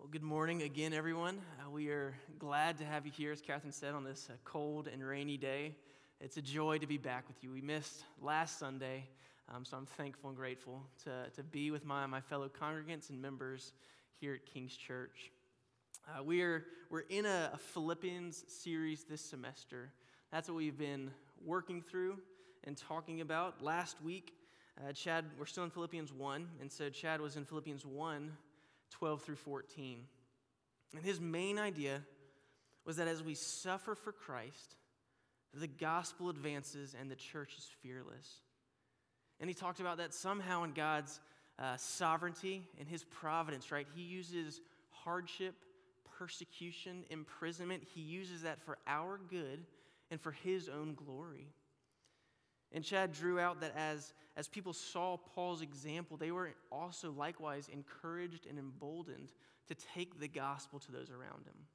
Well, good morning again, everyone. Uh, we are glad to have you here, as Catherine said, on this uh, cold and rainy day. It's a joy to be back with you. We missed last Sunday, um, so I'm thankful and grateful to, to be with my, my fellow congregants and members here at King's Church. Uh, we are, we're in a, a Philippians series this semester. That's what we've been working through and talking about. Last week, uh, Chad, we're still in Philippians 1, and so Chad was in Philippians 1 12 through 14. And his main idea was that as we suffer for Christ, the gospel advances and the church is fearless. And he talked about that somehow in God's uh, sovereignty and his providence, right? He uses hardship, persecution, imprisonment, he uses that for our good and for his own glory. And Chad drew out that as, as people saw Paul's example, they were also likewise encouraged and emboldened to take the gospel to those around him.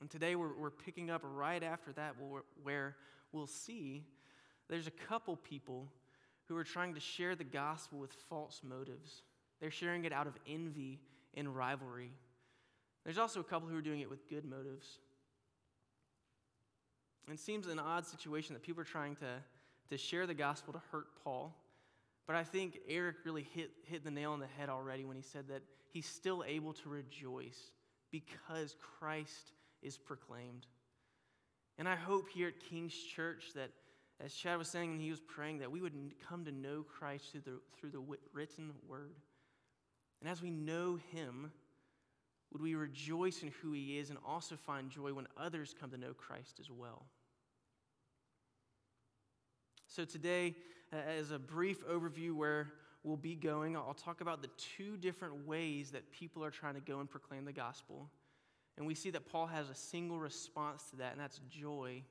And today we're, we're picking up right after that where we'll see there's a couple people who are trying to share the gospel with false motives. They're sharing it out of envy and rivalry. There's also a couple who are doing it with good motives. It seems an odd situation that people are trying to to share the gospel to hurt Paul. But I think Eric really hit, hit the nail on the head already when he said that he's still able to rejoice because Christ is proclaimed. And I hope here at King's Church that, as Chad was saying and he was praying, that we would come to know Christ through the, through the written word. And as we know him, would we rejoice in who he is and also find joy when others come to know Christ as well? So, today, as a brief overview where we'll be going, I'll talk about the two different ways that people are trying to go and proclaim the gospel. And we see that Paul has a single response to that, and that's joy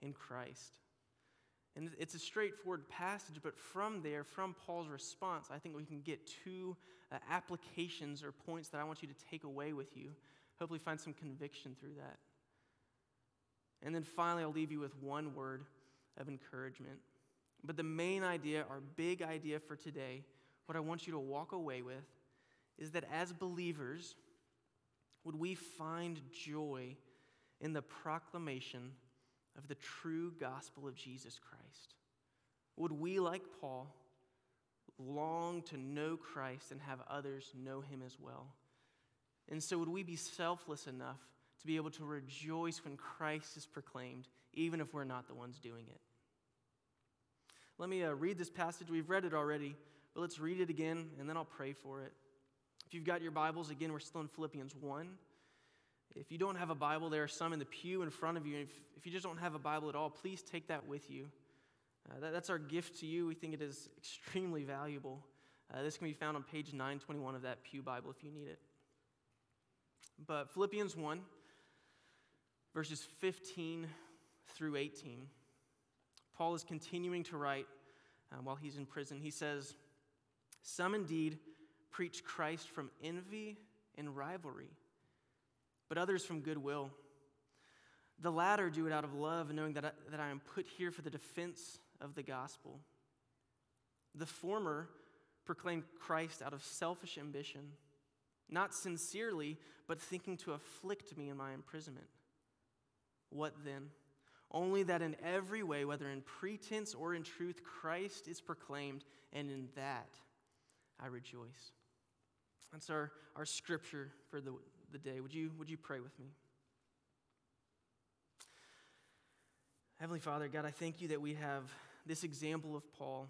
in Christ. And it's a straightforward passage, but from there, from Paul's response, I think we can get two uh, applications or points that I want you to take away with you. Hopefully, find some conviction through that. And then finally, I'll leave you with one word of encouragement. But the main idea, our big idea for today, what I want you to walk away with, is that as believers, would we find joy in the proclamation of the true gospel of Jesus Christ? Would we, like Paul, long to know Christ and have others know him as well? And so, would we be selfless enough to be able to rejoice when Christ is proclaimed, even if we're not the ones doing it? Let me uh, read this passage. We've read it already, but let's read it again, and then I'll pray for it. If you've got your Bibles, again, we're still in Philippians 1. If you don't have a Bible, there are some in the pew in front of you. If, if you just don't have a Bible at all, please take that with you. Uh, that, that's our gift to you. We think it is extremely valuable. Uh, this can be found on page 921 of that Pew Bible if you need it. But Philippians 1, verses 15 through 18. Paul is continuing to write uh, while he's in prison. He says, Some indeed preach Christ from envy and rivalry, but others from goodwill. The latter do it out of love, knowing that I, that I am put here for the defense of the gospel. The former proclaim Christ out of selfish ambition, not sincerely, but thinking to afflict me in my imprisonment. What then? Only that in every way, whether in pretense or in truth, Christ is proclaimed, and in that I rejoice. That's our, our scripture for the, the day. Would you, would you pray with me? Heavenly Father, God, I thank you that we have this example of Paul.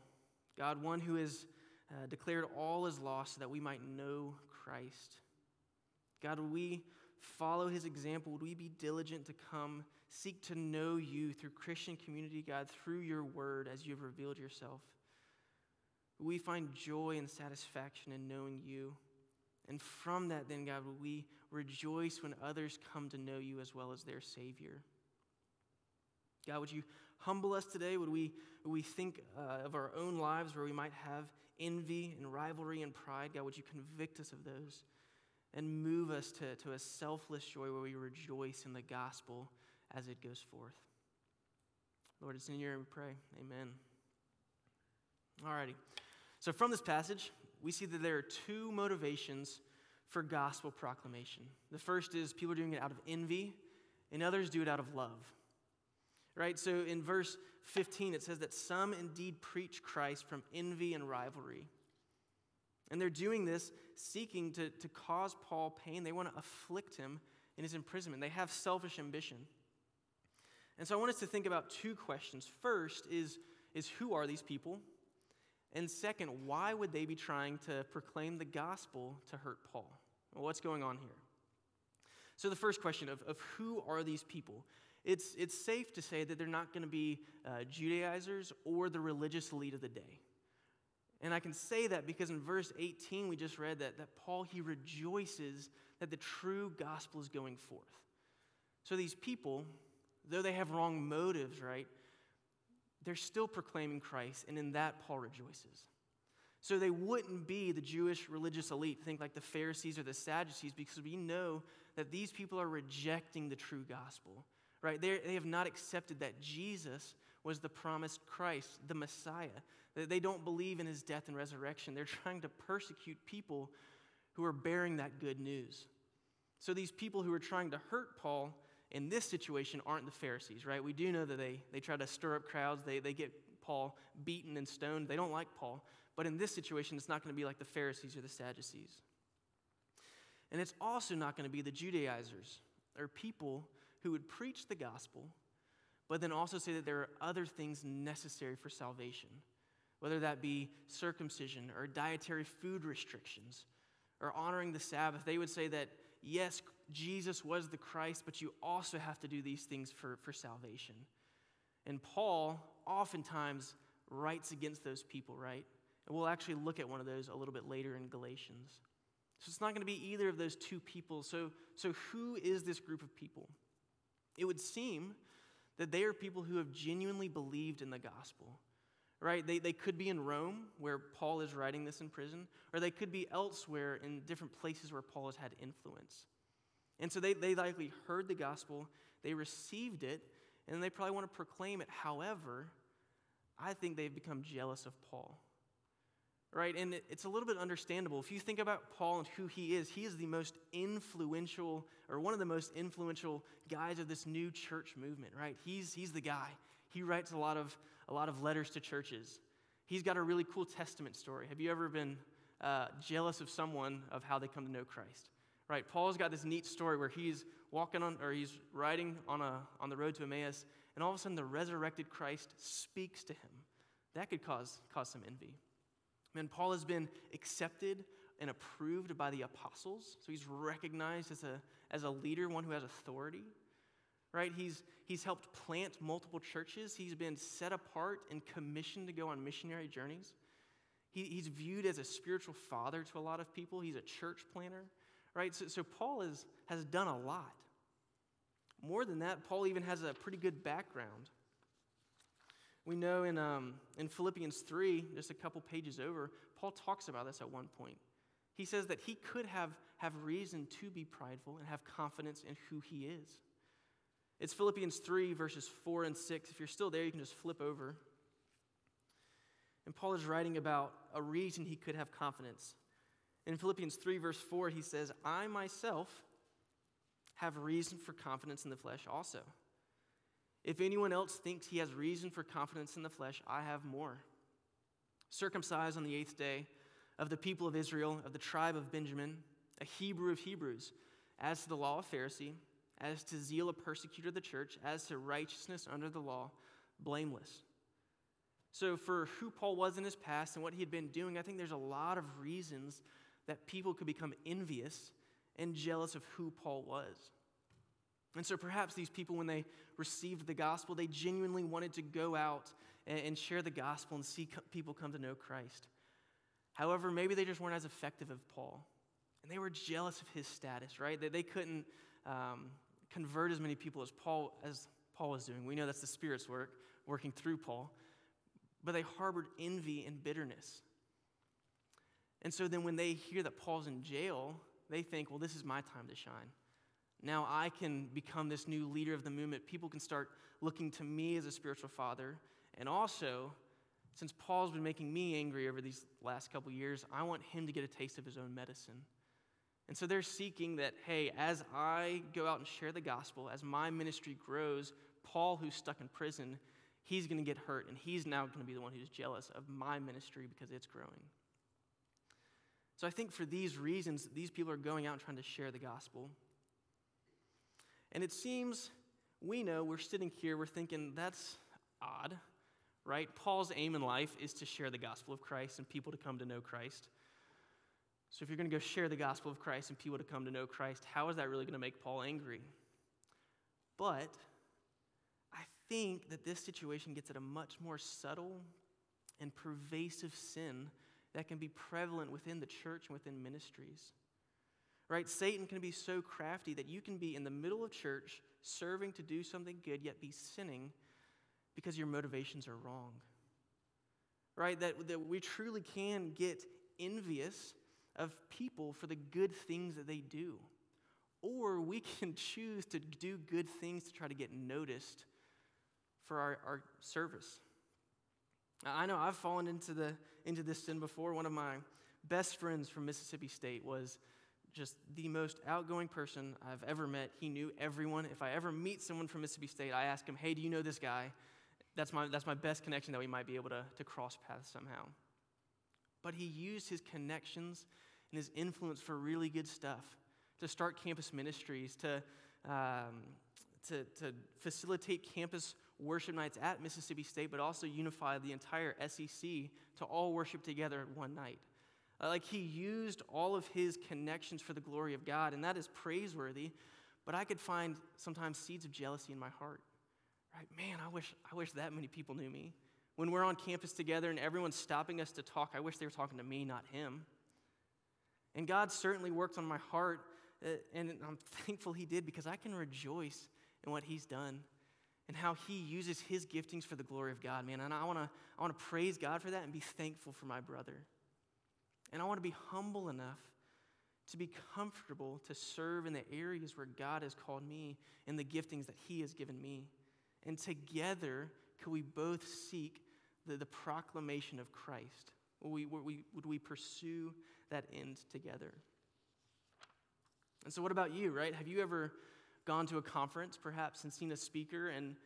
God, one who has uh, declared all is lost so that we might know Christ. God, would we follow his example? Would we be diligent to come seek to know you through Christian community, God, through your word as you have revealed yourself? We find joy and satisfaction in knowing you? And from that, then, God, we rejoice when others come to know you as well as their Savior? God, would you humble us today? Would we, would we think uh, of our own lives where we might have envy and rivalry and pride? God, would you convict us of those? and move us to, to a selfless joy where we rejoice in the gospel as it goes forth. Lord, it's in your name we pray. Amen. Alrighty. So from this passage, we see that there are two motivations for gospel proclamation. The first is people are doing it out of envy, and others do it out of love. Right? So in verse 15, it says that some indeed preach Christ from envy and rivalry. And they're doing this seeking to, to cause Paul pain. They want to afflict him in his imprisonment. They have selfish ambition. And so I want us to think about two questions. First is, is who are these people? And second, why would they be trying to proclaim the gospel to hurt Paul? Well, what's going on here? So, the first question of, of who are these people? It's, it's safe to say that they're not going to be uh, Judaizers or the religious elite of the day. And I can say that because in verse 18 we just read that, that Paul, he rejoices that the true gospel is going forth. So these people, though they have wrong motives, right, they're still proclaiming Christ, and in that Paul rejoices. So they wouldn't be the Jewish religious elite, think like the Pharisees or the Sadducees, because we know that these people are rejecting the true gospel, right? They're, they have not accepted that Jesus was the promised Christ, the Messiah. They don't believe in his death and resurrection. They're trying to persecute people who are bearing that good news. So these people who are trying to hurt Paul in this situation aren't the Pharisees, right? We do know that they, they try to stir up crowds, they, they get Paul beaten and stoned. They don't like Paul. But in this situation, it's not going to be like the Pharisees or the Sadducees. And it's also not going to be the Judaizers or people who would preach the gospel, but then also say that there are other things necessary for salvation, whether that be circumcision or dietary food restrictions or honoring the Sabbath. They would say that, yes, Jesus was the Christ, but you also have to do these things for, for salvation. And Paul oftentimes writes against those people, right? And we'll actually look at one of those a little bit later in Galatians. So it's not going to be either of those two people. So, so who is this group of people? It would seem that they are people who have genuinely believed in the gospel, right? They, they could be in Rome, where Paul is writing this in prison, or they could be elsewhere in different places where Paul has had influence. And so they, they likely heard the gospel, they received it, and they probably want to proclaim it. However, I think they've become jealous of Paul. Right? And it's a little bit understandable. If you think about Paul and who he is, he is the most influential, or one of the most influential guys of this new church movement, right? He's, he's the guy. He writes a lot, of, a lot of letters to churches. He's got a really cool testament story. Have you ever been uh, jealous of someone of how they come to know Christ? Right? Paul's got this neat story where he's walking on, or he's riding on, a, on the road to Emmaus, and all of a sudden the resurrected Christ speaks to him. That could cause, cause some envy. And Paul has been accepted and approved by the apostles, so he's recognized as a, as a leader, one who has authority. Right? He's, he's helped plant multiple churches. He's been set apart and commissioned to go on missionary journeys. He, he's viewed as a spiritual father to a lot of people. He's a church planter right? So, so Paul is, has done a lot. More than that, Paul even has a pretty good background. We know in, um, in Philippians 3, just a couple pages over, Paul talks about this at one point. He says that he could have, have reason to be prideful and have confidence in who he is. It's Philippians 3, verses 4 and 6. If you're still there, you can just flip over. And Paul is writing about a reason he could have confidence. In Philippians 3, verse 4, he says, I myself have reason for confidence in the flesh also. If anyone else thinks he has reason for confidence in the flesh, I have more. Circumcised on the eighth day of the people of Israel, of the tribe of Benjamin, a Hebrew of Hebrews, as to the law of Pharisee, as to zeal a persecutor of the church, as to righteousness under the law, blameless. So, for who Paul was in his past and what he had been doing, I think there's a lot of reasons that people could become envious and jealous of who Paul was. And so perhaps these people, when they received the gospel, they genuinely wanted to go out and, share the gospel and see people come to know Christ. However, maybe they just weren't as effective as Paul. And they were jealous of his status, right? That they couldn't um, convert as many people as Paul, as Paul was doing. We know that's the Spirit's work, working through Paul. But they harbored envy and bitterness. And so then when they hear that Paul's in jail, they think, well, this is my time to shine. Now I can become this new leader of the movement. People can start looking to me as a spiritual father. And also, since Paul's been making me angry over these last couple years, I want him to get a taste of his own medicine. And so they're seeking that, hey, as I go out and share the gospel, as my ministry grows, Paul, who's stuck in prison, he's going to get hurt, and he's now going to be the one who's jealous of my ministry because it's growing. So I think for these reasons, these people are going out and trying to share the gospel. And it seems we know we're sitting here, we're thinking, that's odd, right? Paul's aim in life is to share the gospel of Christ and people to come to know Christ. So if you're going to go share the gospel of Christ and people to come to know Christ, how is that really going to make Paul angry? But I think that this situation gets at a much more subtle and pervasive sin that can be prevalent within the church and within ministries. Right? Satan can be so crafty that you can be in the middle of church serving to do something good, yet be sinning because your motivations are wrong. Right? That, that we truly can get envious of people for the good things that they do. Or we can choose to do good things to try to get noticed for our, our service. I know I've fallen into, the, into this sin before. One of my best friends from Mississippi State was just the most outgoing person I've ever met. He knew everyone. If I ever meet someone from Mississippi State, I ask him, hey, do you know this guy? That's my, that's my best connection that we might be able to, to cross paths somehow. But he used his connections and his influence for really good stuff to start campus ministries, to, um, to, to facilitate campus worship nights at Mississippi State, but also unify the entire SEC to all worship together one night. Uh, like he used all of his connections for the glory of God, and that is praiseworthy. But I could find sometimes seeds of jealousy in my heart. Right? Man, I wish, I wish that many people knew me. When we're on campus together and everyone's stopping us to talk, I wish they were talking to me, not him. And God certainly worked on my heart, uh, and I'm thankful He did because I can rejoice in what He's done and how He uses His giftings for the glory of God, man. And I wanna, I wanna praise God for that and be thankful for my brother. And I wanna be humble enough to be comfortable to serve in the areas where God has called me and the giftings that He has given me. And together, could we both seek the, the proclamation of Christ? Would we, would, we, would we pursue that end together? And so, what about you, right? Have you ever gone to a conference, perhaps, and seen a speaker and,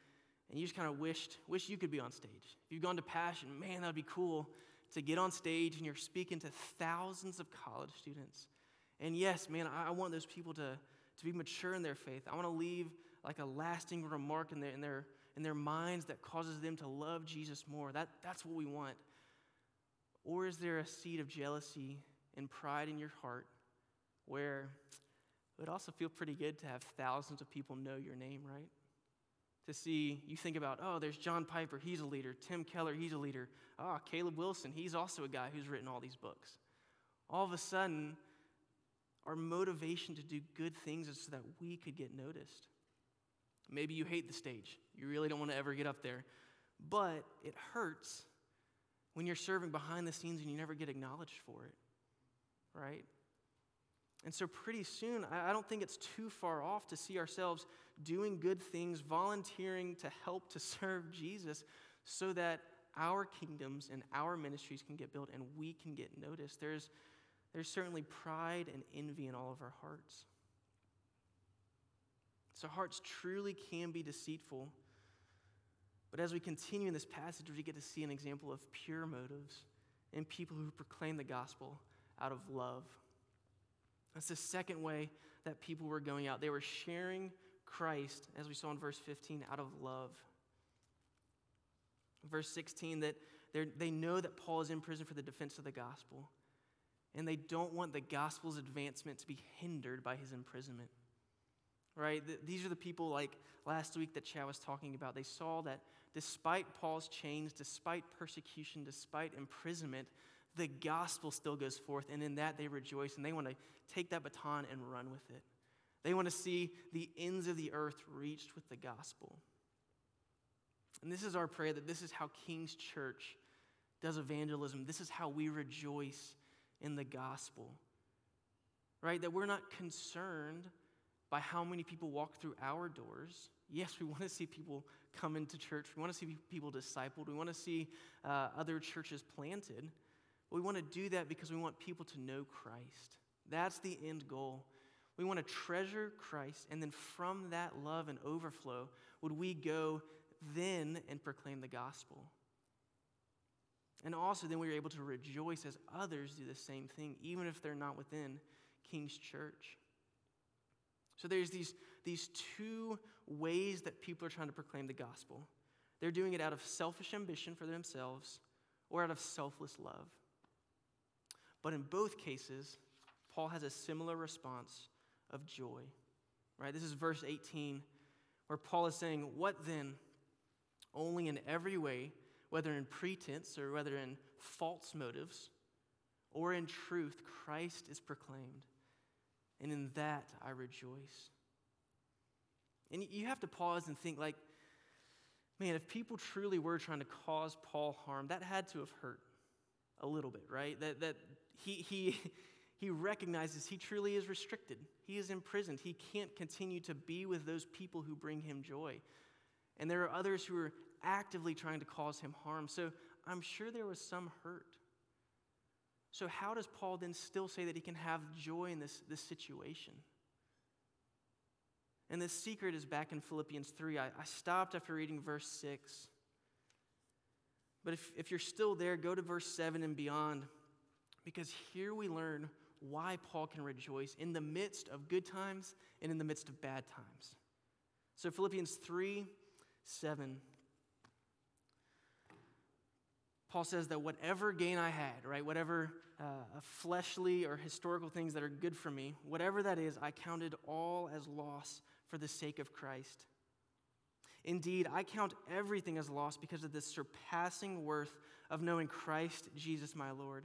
and you just kind of wished, wish you could be on stage? If you've gone to Passion, man, that would be cool to get on stage and you're speaking to thousands of college students. And yes, man, I, I want those people to, to be mature in their faith. I want to leave like a lasting remark in their, in their, in their minds that causes them to love Jesus more. That, that's what we want. Or is there a seed of jealousy and pride in your heart where it would also feel pretty good to have thousands of people know your name, right? To see, you think about, oh, there's John Piper, he's a leader. Tim Keller, he's a leader. Ah, oh, Caleb Wilson, he's also a guy who's written all these books. All of a sudden, our motivation to do good things is so that we could get noticed. Maybe you hate the stage. You really don't want to ever get up there. But it hurts when you're serving behind the scenes and you never get acknowledged for it, right? And so, pretty soon, I don't think it's too far off to see ourselves doing good things, volunteering to help to serve Jesus so that our kingdoms and our ministries can get built and we can get noticed. There's, there's certainly pride and envy in all of our hearts. So, hearts truly can be deceitful but as we continue in this passage, we get to see an example of pure motives and people who proclaim the gospel out of love. That's the second way that people were going out. They were sharing Christ, as we saw in verse 15, out of love. Verse 16, that they know that Paul is in prison for the defense of the gospel, and they don't want the gospel's advancement to be hindered by his imprisonment. Right? These are the people like last week that Chad was talking about. They saw that despite Paul's chains, despite persecution, despite imprisonment, the gospel still goes forth, and in that they rejoice, and they want to take that baton and run with it. They want to see the ends of the earth reached with the gospel. And this is our prayer that this is how King's Church does evangelism. This is how we rejoice in the gospel. Right? That we're not concerned by how many people walk through our doors. Yes, we want to see people come into church. We want to see people discipled. We want to see uh, other churches planted. We want to do that because we want people to know Christ. That's the end goal. We want to treasure Christ, and then from that love and overflow, would we go then and proclaim the gospel? And also, then we are able to rejoice as others do the same thing, even if they're not within King's Church. So there's these, these two ways that people are trying to proclaim the gospel. They're doing it out of selfish ambition for themselves or out of selfless love. But in both cases, Paul has a similar response of joy. Right? This is verse 18, where Paul is saying, What then? Only in every way whether in pretense or whether in false motives or in truth, Christ is proclaimed. And in that I rejoice. And you have to pause and think, like, man, if people truly were trying to cause Paul harm, that had to have hurt a little bit, right? That, that he, he, he recognizes he truly is restricted. He is imprisoned. He can't continue to be with those people who bring him joy. And there are others who are actively trying to cause him harm. So I'm sure there was some hurt. So, how does Paul then still say that he can have joy in this, this situation? And the secret is back in Philippians 3. I, I stopped after reading verse 6. But if, if you're still there, go to verse 7 and beyond, because here we learn why Paul can rejoice in the midst of good times and in the midst of bad times. So, Philippians 3 7. Paul says that whatever gain I had, right, whatever uh, fleshly or historical things that are good for me, whatever that is, I counted all as loss for the sake of Christ. Indeed, I count everything as loss because of the surpassing worth of knowing Christ Jesus my Lord.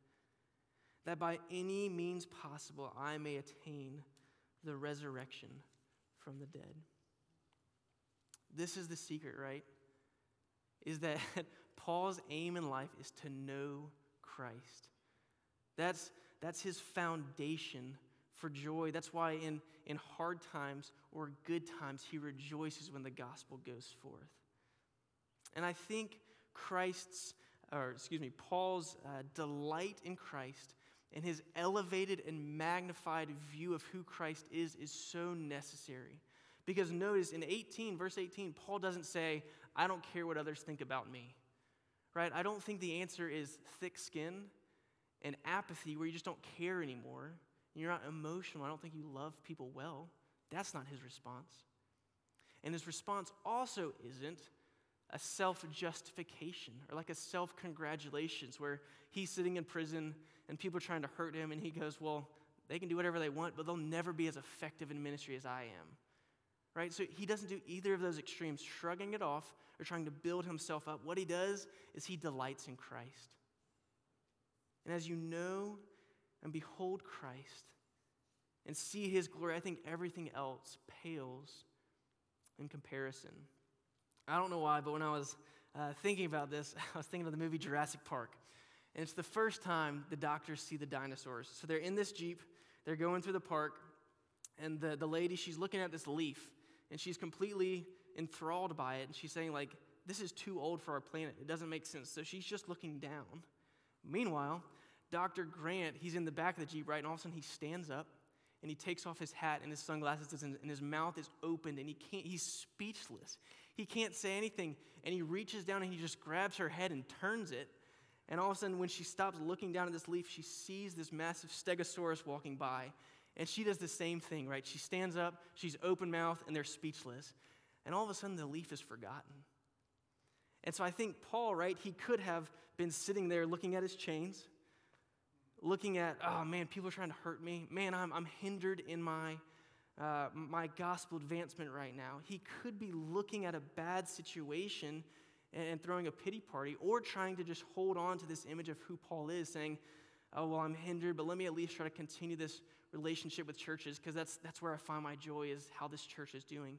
that by any means possible I may attain the resurrection from the dead. This is the secret, right? is that Paul's aim in life is to know Christ. That's, that's his foundation for joy. That's why in, in hard times or good times, he rejoices when the gospel goes forth. And I think Christ's, or excuse me, Paul's uh, delight in Christ and his elevated and magnified view of who Christ is is so necessary. Because notice in 18, verse 18, Paul doesn't say, I don't care what others think about me. Right? I don't think the answer is thick skin and apathy where you just don't care anymore. You're not emotional. I don't think you love people well. That's not his response. And his response also isn't a self justification or like a self congratulations where he's sitting in prison and people are trying to hurt him and he goes, Well, they can do whatever they want, but they'll never be as effective in ministry as I am right? So he doesn't do either of those extremes, shrugging it off or trying to build himself up. What he does is he delights in Christ. And as you know and behold Christ and see his glory, I think everything else pales in comparison. I don't know why, but when I was uh, thinking about this, I was thinking of the movie Jurassic Park. And it's the first time the doctors see the dinosaurs. So they're in this Jeep, they're going through the park, and the, the lady, she's looking at this leaf and she's completely enthralled by it. And she's saying, like, this is too old for our planet. It doesn't make sense. So she's just looking down. Meanwhile, Dr. Grant, he's in the back of the Jeep, right? And all of a sudden he stands up and he takes off his hat and his sunglasses and his mouth is opened and he can't, he's speechless. He can't say anything. And he reaches down and he just grabs her head and turns it. And all of a sudden, when she stops looking down at this leaf, she sees this massive stegosaurus walking by. And she does the same thing, right? She stands up, she's open mouthed, and they're speechless. And all of a sudden, the leaf is forgotten. And so I think Paul, right, he could have been sitting there looking at his chains, looking at, oh man, people are trying to hurt me. Man, I'm, I'm hindered in my, uh, my gospel advancement right now. He could be looking at a bad situation and throwing a pity party, or trying to just hold on to this image of who Paul is, saying, oh, well, I'm hindered, but let me at least try to continue this relationship with churches because that's, that's where I find my joy is how this church is doing.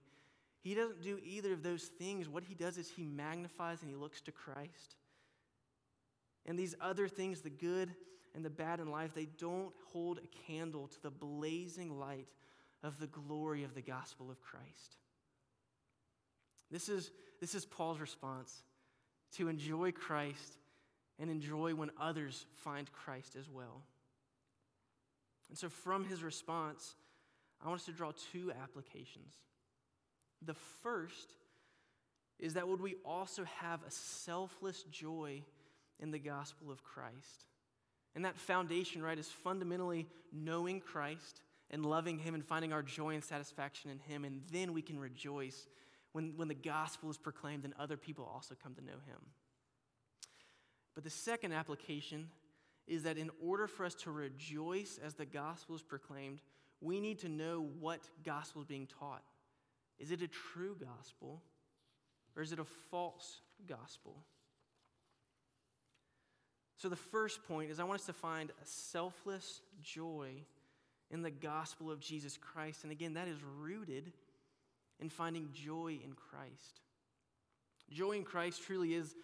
He doesn't do either of those things. What he does is he magnifies and he looks to Christ. And these other things, the good and the bad in life, they don't hold a candle to the blazing light of the glory of the gospel of Christ. This is, this is Paul's response to enjoy Christ and enjoy when others find Christ as well. And so, from his response, I want us to draw two applications. The first is that would we also have a selfless joy in the gospel of Christ? And that foundation, right, is fundamentally knowing Christ and loving Him and finding our joy and satisfaction in Him. And then we can rejoice when, when the gospel is proclaimed and other people also come to know Him. But the second application is that in order for us to rejoice as the gospel is proclaimed, we need to know what gospel is being taught. Is it a true gospel or is it a false gospel? So, the first point is I want us to find a selfless joy in the gospel of Jesus Christ. And again, that is rooted in finding joy in Christ. Joy in Christ truly is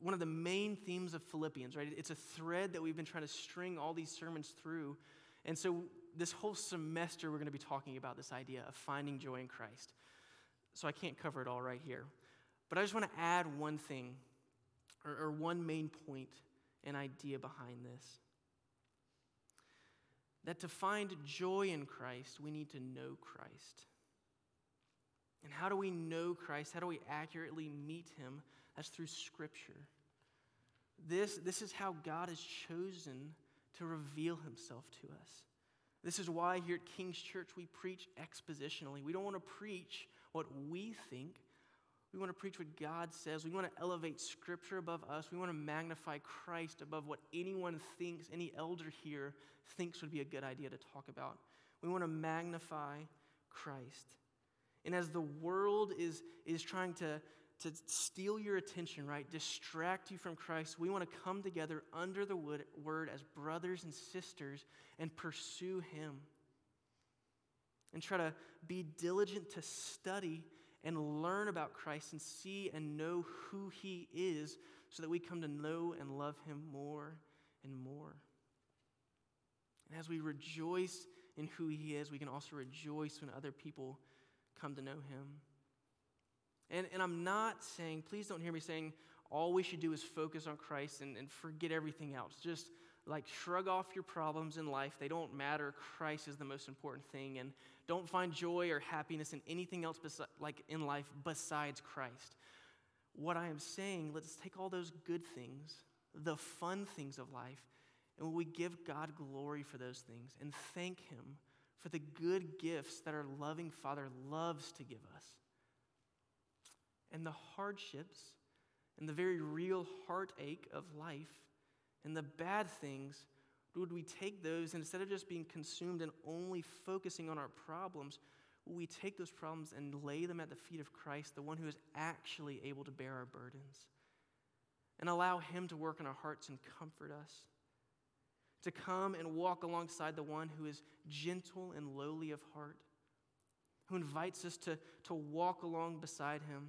one of the main themes of Philippians, right? It's a thread that we've been trying to string all these sermons through. And so, this whole semester, we're going to be talking about this idea of finding joy in Christ. So, I can't cover it all right here. But I just want to add one thing, or, or one main point and idea behind this. That to find joy in Christ, we need to know Christ. And how do we know Christ? How do we accurately meet him? That's through Scripture. This, this is how God has chosen to reveal himself to us. This is why here at King's Church we preach expositionally. We don't want to preach what we think, we want to preach what God says. We want to elevate Scripture above us. We want to magnify Christ above what anyone thinks, any elder here thinks would be a good idea to talk about. We want to magnify Christ. And as the world is, is trying to, to steal your attention, right, distract you from Christ, we want to come together under the word as brothers and sisters and pursue Him. And try to be diligent to study and learn about Christ and see and know who He is so that we come to know and love Him more and more. And as we rejoice in who He is, we can also rejoice when other people come to know Him. And, and I'm not saying, please don't hear me saying, all we should do is focus on Christ and, and forget everything else. Just like shrug off your problems in life. They don't matter. Christ is the most important thing. And don't find joy or happiness in anything else besi- like in life besides Christ. What I am saying, let's take all those good things, the fun things of life, and we give God glory for those things and thank Him for the good gifts that our loving Father loves to give us. And the hardships and the very real heartache of life and the bad things, would we take those instead of just being consumed and only focusing on our problems, we take those problems and lay them at the feet of Christ, the one who is actually able to bear our burdens, and allow Him to work in our hearts and comfort us? To come and walk alongside the one who is gentle and lowly of heart, who invites us to, to walk along beside Him,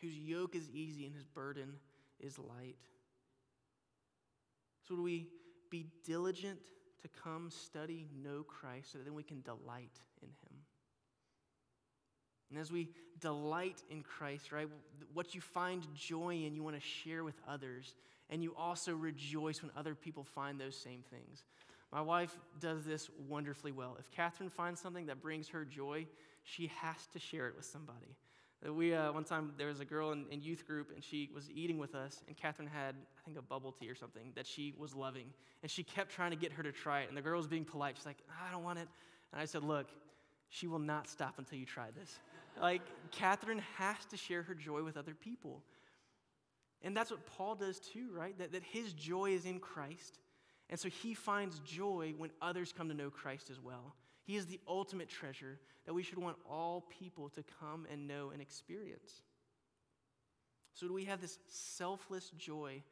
whose yoke is easy and His burden is light. So, would we be diligent to come study, know Christ, so that then we can delight in Him? And as we delight in Christ, right, what you find joy in, you want to share with others. And you also rejoice when other people find those same things. My wife does this wonderfully well. If Catherine finds something that brings her joy, she has to share it with somebody. We, uh, one time, there was a girl in, in, youth group, and she was eating with us, and Catherine had, I think, a bubble tea or something that she was loving. And she kept trying to get her to try it, and the girl was being polite. She's like, I don't want it. And I said, Look, she will not stop until you try this. like, Catherine has to share her joy with other people. And that's what Paul does too, right? That, that his joy is in Christ. And so he finds joy when others come to know Christ as well. He is the ultimate treasure that we should want all people to come and know and experience. So, do we have this selfless joy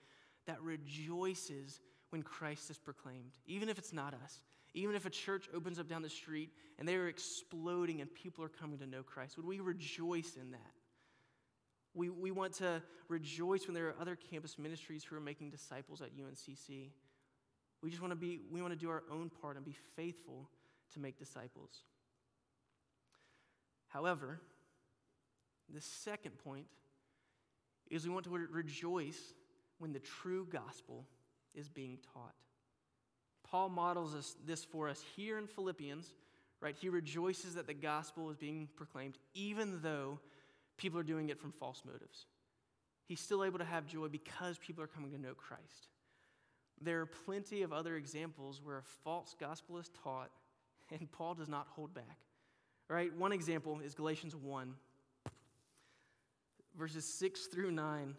that rejoices when Christ is proclaimed, even if it's not us, Even if a church opens up down the street and they are exploding and people are coming to know Christ, would we rejoice in that? We, we want to rejoice when there are other campus ministries who are making disciples at UNCC. We just want to be, we want to do our own part and be faithful to make disciples. However, the second point is we want to rejoice when the true gospel is being taught. Paul models this, this for us here in Philippians, right? He rejoices that the gospel is being proclaimed, even though people are doing it from false motives. He's still able to have joy because people are coming to know Christ. There are plenty of other examples where a false gospel is taught, and Paul does not hold back. Right? One example is Galatians 1, verses 6 through 9.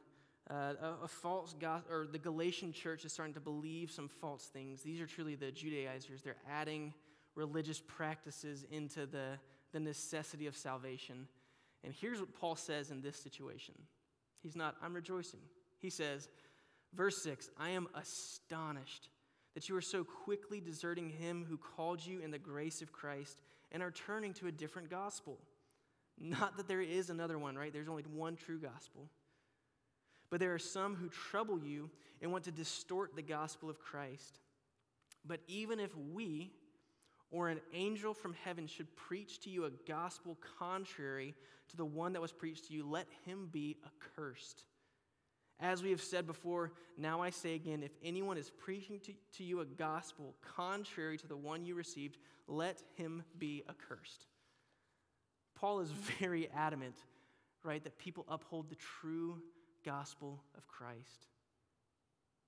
Uh, a, a, false gospel, or the Galatian church is starting to believe some false things. These are truly the Judaizers. They're adding religious practices into the, the necessity of salvation. And here's what Paul says in this situation. He's not, I'm rejoicing. He says, verse 6, I am astonished that you are so quickly deserting him who called you in the grace of Christ and are turning to a different gospel. Not that there is another one, right? There's only one true gospel. But there are some who trouble you and want to distort the gospel of Christ. But even if we or an angel from heaven should preach to you a gospel contrary to the one that was preached to you, let him be accursed. As we have said before, now I say again if anyone is preaching to, to you a gospel contrary to the one you received, let him be accursed. Paul is very adamant, right, that people uphold the true gospel of Christ.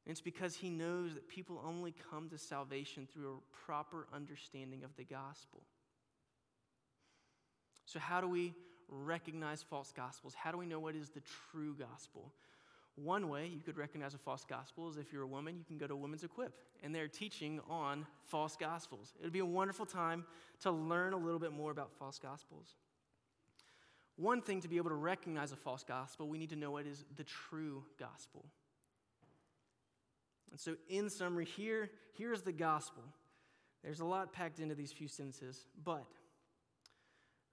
It's because he knows that people only come to salvation through a proper understanding of the gospel. So, how do we recognize false gospels? How do we know what is the true gospel? One way you could recognize a false gospel is if you're a woman, you can go to Women's Equip, and they're teaching on false gospels. It would be a wonderful time to learn a little bit more about false gospels. One thing to be able to recognize a false gospel, we need to know what is the true gospel. And so, in summary, here, here's the gospel. There's a lot packed into these few sentences, but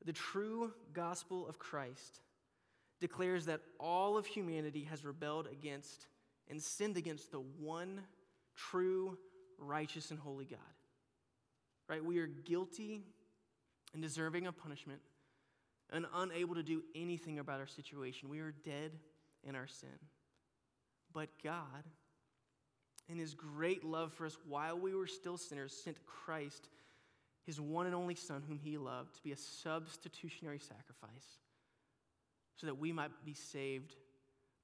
the true gospel of Christ declares that all of humanity has rebelled against and sinned against the one true, righteous, and holy God. Right? We are guilty and deserving of punishment and unable to do anything about our situation. We are dead in our sin. But God, in His great love for us while we were still sinners, sent Christ, His one and only Son, whom He loved, to be a substitutionary sacrifice so that we might be saved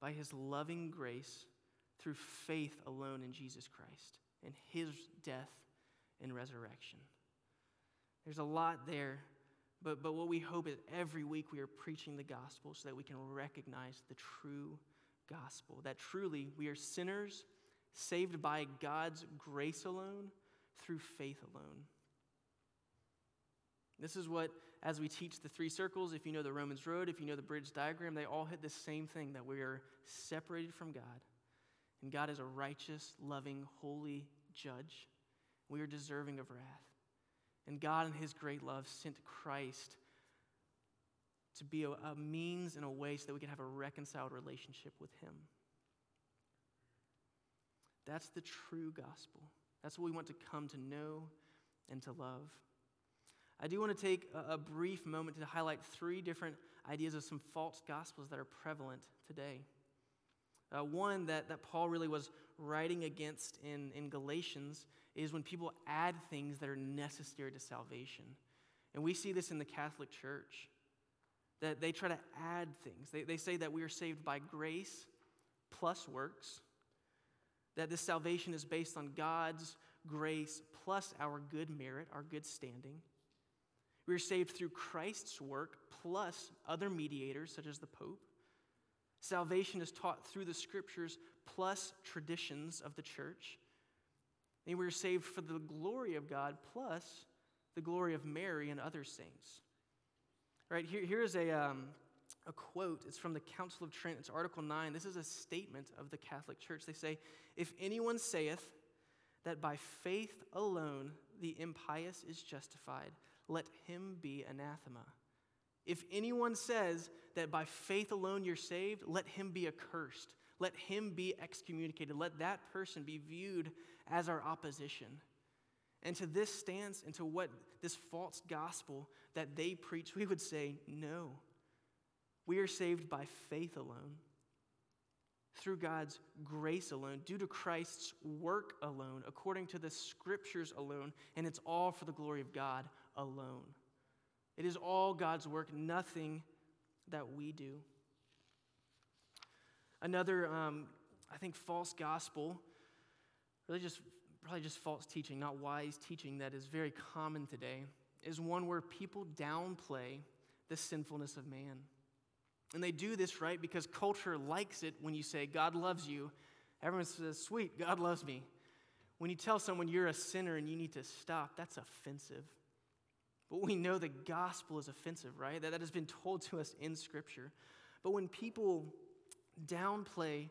by His loving grace through faith alone in Jesus Christ and His death and resurrection. There's a lot there but, but what we hope is every week we are preaching the gospel so that we can recognize the true gospel. That truly we are sinners saved by God's grace alone through faith alone. This is what, as we teach the three circles, if you know the Romans road, if you know the bridge diagram, they all hit the same thing that we are separated from God. And God is a righteous, loving, holy judge. We are deserving of wrath. And God, in His great love, sent Christ to be a, a, means and a way so that we can have a reconciled relationship with Him. That's the true gospel. That's what we want to come to know and to love. I do want to take a, brief moment to highlight three different ideas of some false gospels that are prevalent today. Uh, one that, that Paul really was writing against in, in Galatians is when people add things that are necessary to salvation. And we see this in the Catholic Church, that they try to add things. They, they say that we are saved by grace plus works, that this salvation is based on God's grace plus our good merit, our good standing. We are saved through Christ's work plus other mediators, such as the Pope. Salvation is taught through the scriptures plus traditions of the church. And we are saved for the glory of God plus the glory of Mary and other saints. Right here, here's a, um, a quote. It's from the Council of Trent. It's Article 9. This is a statement of the Catholic Church. They say, If anyone saith that by faith alone the impious is justified, let him be anathema. If anyone says that by faith alone you're saved, let him be accursed. Let him be excommunicated. Let that person be viewed as our opposition. And to this stance and to what this false gospel that they preach, we would say, no. We are saved by faith alone, through God's grace alone, due to Christ's work alone, according to the scriptures alone, and it's all for the glory of God alone. It is all God's work, nothing that we do. Another, um, I think, false gospel, really just probably just false teaching, not wise teaching, that is very common today, is one where people downplay the sinfulness of man. And they do this, right, because culture likes it when you say, God loves you. Everyone says, sweet, God loves me. When you tell someone you're a sinner and you need to stop, that's offensive. But we know the gospel is offensive, right? That, that has been told to us in Scripture. But when people downplay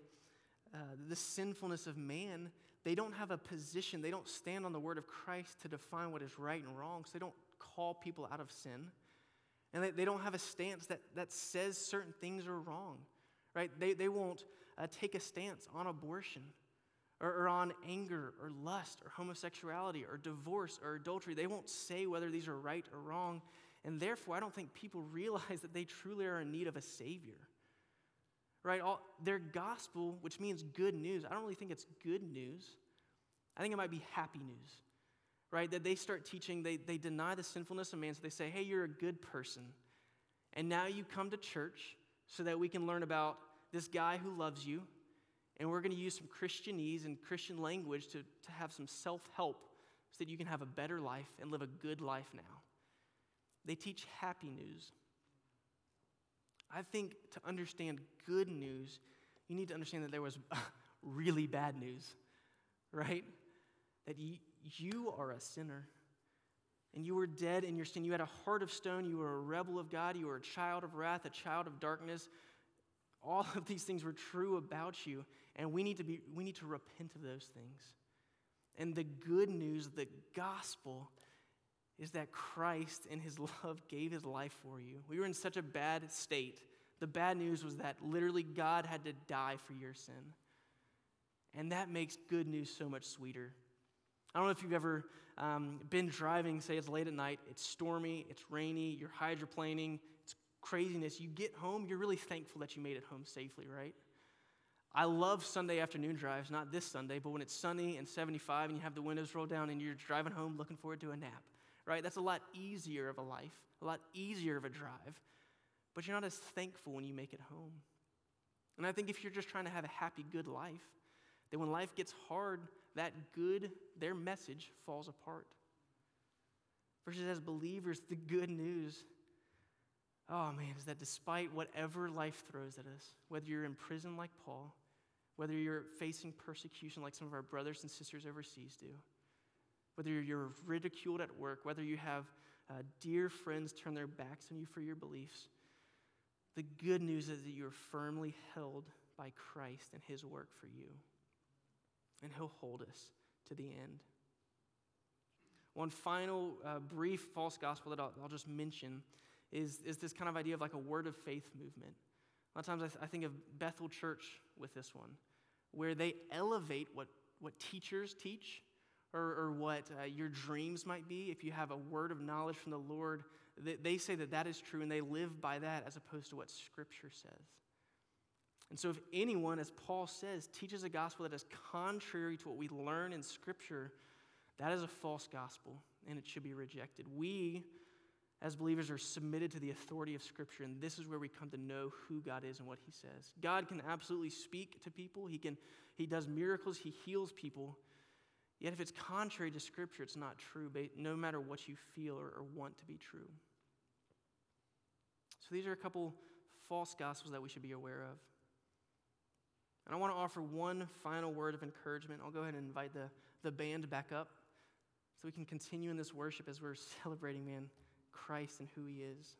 uh, the sinfulness of man, they don't have a position, they don't stand on the word of Christ to define what is right and wrong, so they don't call people out of sin. And they, they don't have a stance that, that says certain things are wrong, right? They, they won't uh, take a stance on abortion or, or on anger or lust or homosexuality or divorce or adultery. They won't say whether these are right or wrong. And therefore, I don't think people realize that they truly are in need of a Savior. Right? All, their gospel, which means good news, I don't really think it's good news. I think it might be happy news. Right? That they start teaching, they, they deny the sinfulness of man. So they say, hey, you're a good person. And now you come to church so that we can learn about this guy who loves you and we're going to use some Christianese and Christian language to, to have some self help so that you can have a better life and live a good life now. They teach happy news. I think to understand good news, you need to understand that there was really bad news, right? That you, you are a sinner and you were dead in your sin. You had a heart of stone. You were a rebel of God. You were a child of wrath, a child of darkness. All of these things were true about you, and we need to, be, we need to repent of those things. And the good news, the gospel, is that Christ, in his love, gave his life for you. We were in such a bad state. The bad news was that literally God had to die for your sin. And that makes good news so much sweeter. I don't know if you've ever um, been driving, say it's late at night, it's stormy, it's rainy, you're hydroplaning, it's craziness, you get home, you're really thankful that you made it home safely, right? I love Sunday afternoon drives, not this Sunday, but when it's sunny and 75 and you have the windows rolled down and you're driving home looking forward to a nap, right? That's a lot easier of a life, a lot easier of a drive, but you're not as thankful when you make it home. And I think if you're just trying to have a happy, good life, then when life gets hard, that good, their message falls apart. Versus as believers, the good news oh man, is that despite whatever life throws at us, whether you're in prison like Paul, whether you're facing persecution like some of our brothers and sisters overseas do, whether you're ridiculed at work, whether you have uh, dear friends turn their backs on you for your beliefs, the good news is that you're firmly held by Christ and his work for you. And he'll hold us to the end. One final uh, brief false gospel that I'll, I'll just mention is, is this kind of idea of like a word of faith movement. A lot of times I, th- I think of Bethel Church with this one, where they elevate what, what teachers teach or, or what uh, your dreams might be. If you have a word of knowledge from the Lord, they, they say that that is true and they live by that as opposed to what Scripture says. And so, if anyone, as Paul says, teaches a gospel that is contrary to what we learn in Scripture, that is a false gospel and it should be rejected. We as believers are submitted to the authority of Scripture, and this is where we come to know who God is and what He says. God can absolutely speak to people, He, can, he does miracles, He heals people. Yet, if it's contrary to Scripture, it's not true, no matter what you feel or, or want to be true. So, these are a couple false gospels that we should be aware of. And I want to offer one final word of encouragement. I'll go ahead and invite the, the band back up so we can continue in this worship as we're celebrating, man. Christ and who he is.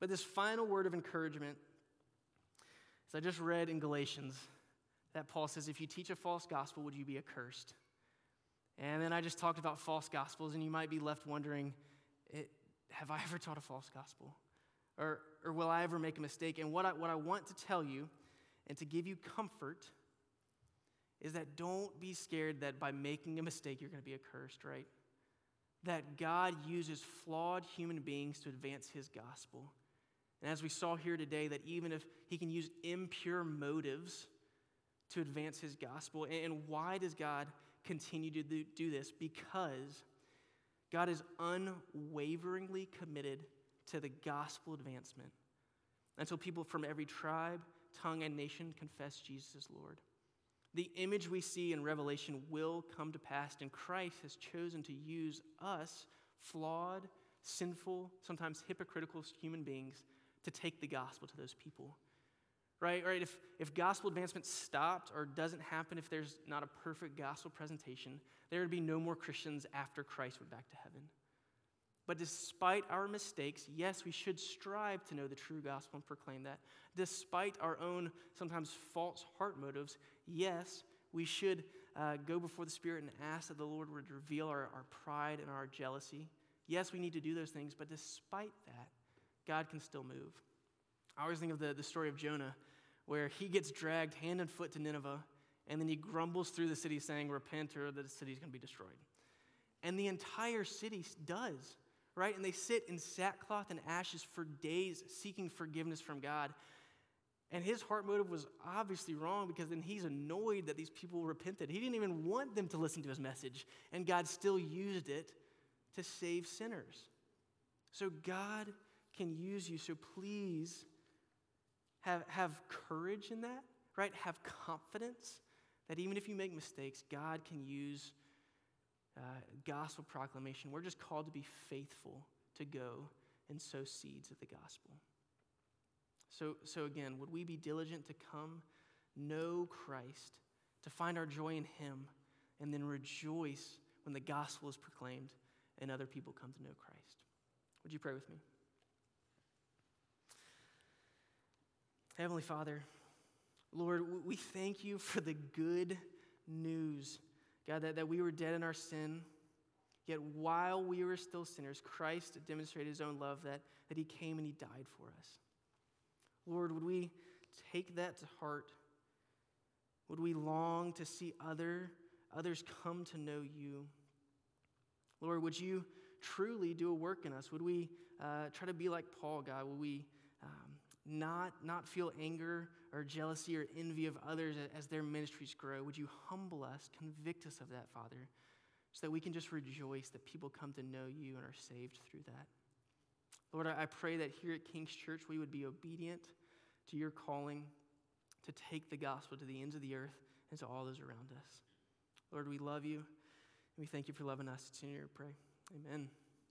But this final word of encouragement, is I just read in Galatians, that Paul says, if you teach a false gospel, would you be accursed? And then I just talked about false gospels, and you might be left wondering have I ever taught a false gospel? Or, or will I ever make a mistake? And what I, what I want to tell you and to give you comfort is that don't be scared that by making a mistake you're going to be accursed, right? That God uses flawed human beings to advance his gospel. And as we saw here today, that even if he can use impure motives to advance his gospel, and why does God continue to do this? Because God is unwaveringly committed to the gospel advancement until people from every tribe, tongue, and nation confess Jesus as Lord. The image we see in Revelation will come to pass, and Christ has chosen to use us, flawed, sinful, sometimes hypocritical human beings, to take the gospel to those people. Right? Right? If, if gospel advancement stopped or doesn't happen, if there's not a perfect gospel presentation, there would be no more Christians after Christ went back to heaven. But despite our mistakes, yes, we should strive to know the true gospel and proclaim that. Despite our own sometimes false heart motives, yes, we should uh, go before the Spirit and ask that the Lord would reveal our, our pride and our jealousy. Yes, we need to do those things, but despite that, God can still move. I always think of the, the story of Jonah, where he gets dragged hand and foot to Nineveh, and then he grumbles through the city saying, Repent, or the city's going to be destroyed. And the entire city does right? And they sit in sackcloth and ashes for days seeking forgiveness from God. And his heart motive was obviously wrong because then he's annoyed that these people repented. He didn't even want them to listen to his message, and God still used it to save sinners. So God can use you. So please have, have courage in that, right? Have confidence that even if you make mistakes, God can use uh, gospel proclamation. We're just called to be faithful to go and sow seeds of the gospel. So, so again, would we be diligent to come, know Christ, to find our joy in Him, and then rejoice when the gospel is proclaimed and other people come to know Christ? Would you pray with me? Heavenly Father, Lord, we thank you for the good news God, that, that we were dead in our sin, yet while we were still sinners, Christ demonstrated his own love that, that he came and he died for us. Lord, would we take that to heart? Would we long to see other, others come to know you? Lord, would you truly do a work in us? Would we uh, try to be like Paul, God? Would we um, not, not feel anger or jealousy or envy of others as their ministries grow. Would you humble us, convict us of that, Father, so that we can just rejoice that people come to know you and are saved through that. Lord, I pray that here at King's Church we would be obedient to your calling to take the gospel to the ends of the earth and to all those around us. Lord, we love you and we thank you for loving us. It's in your prayer. Amen.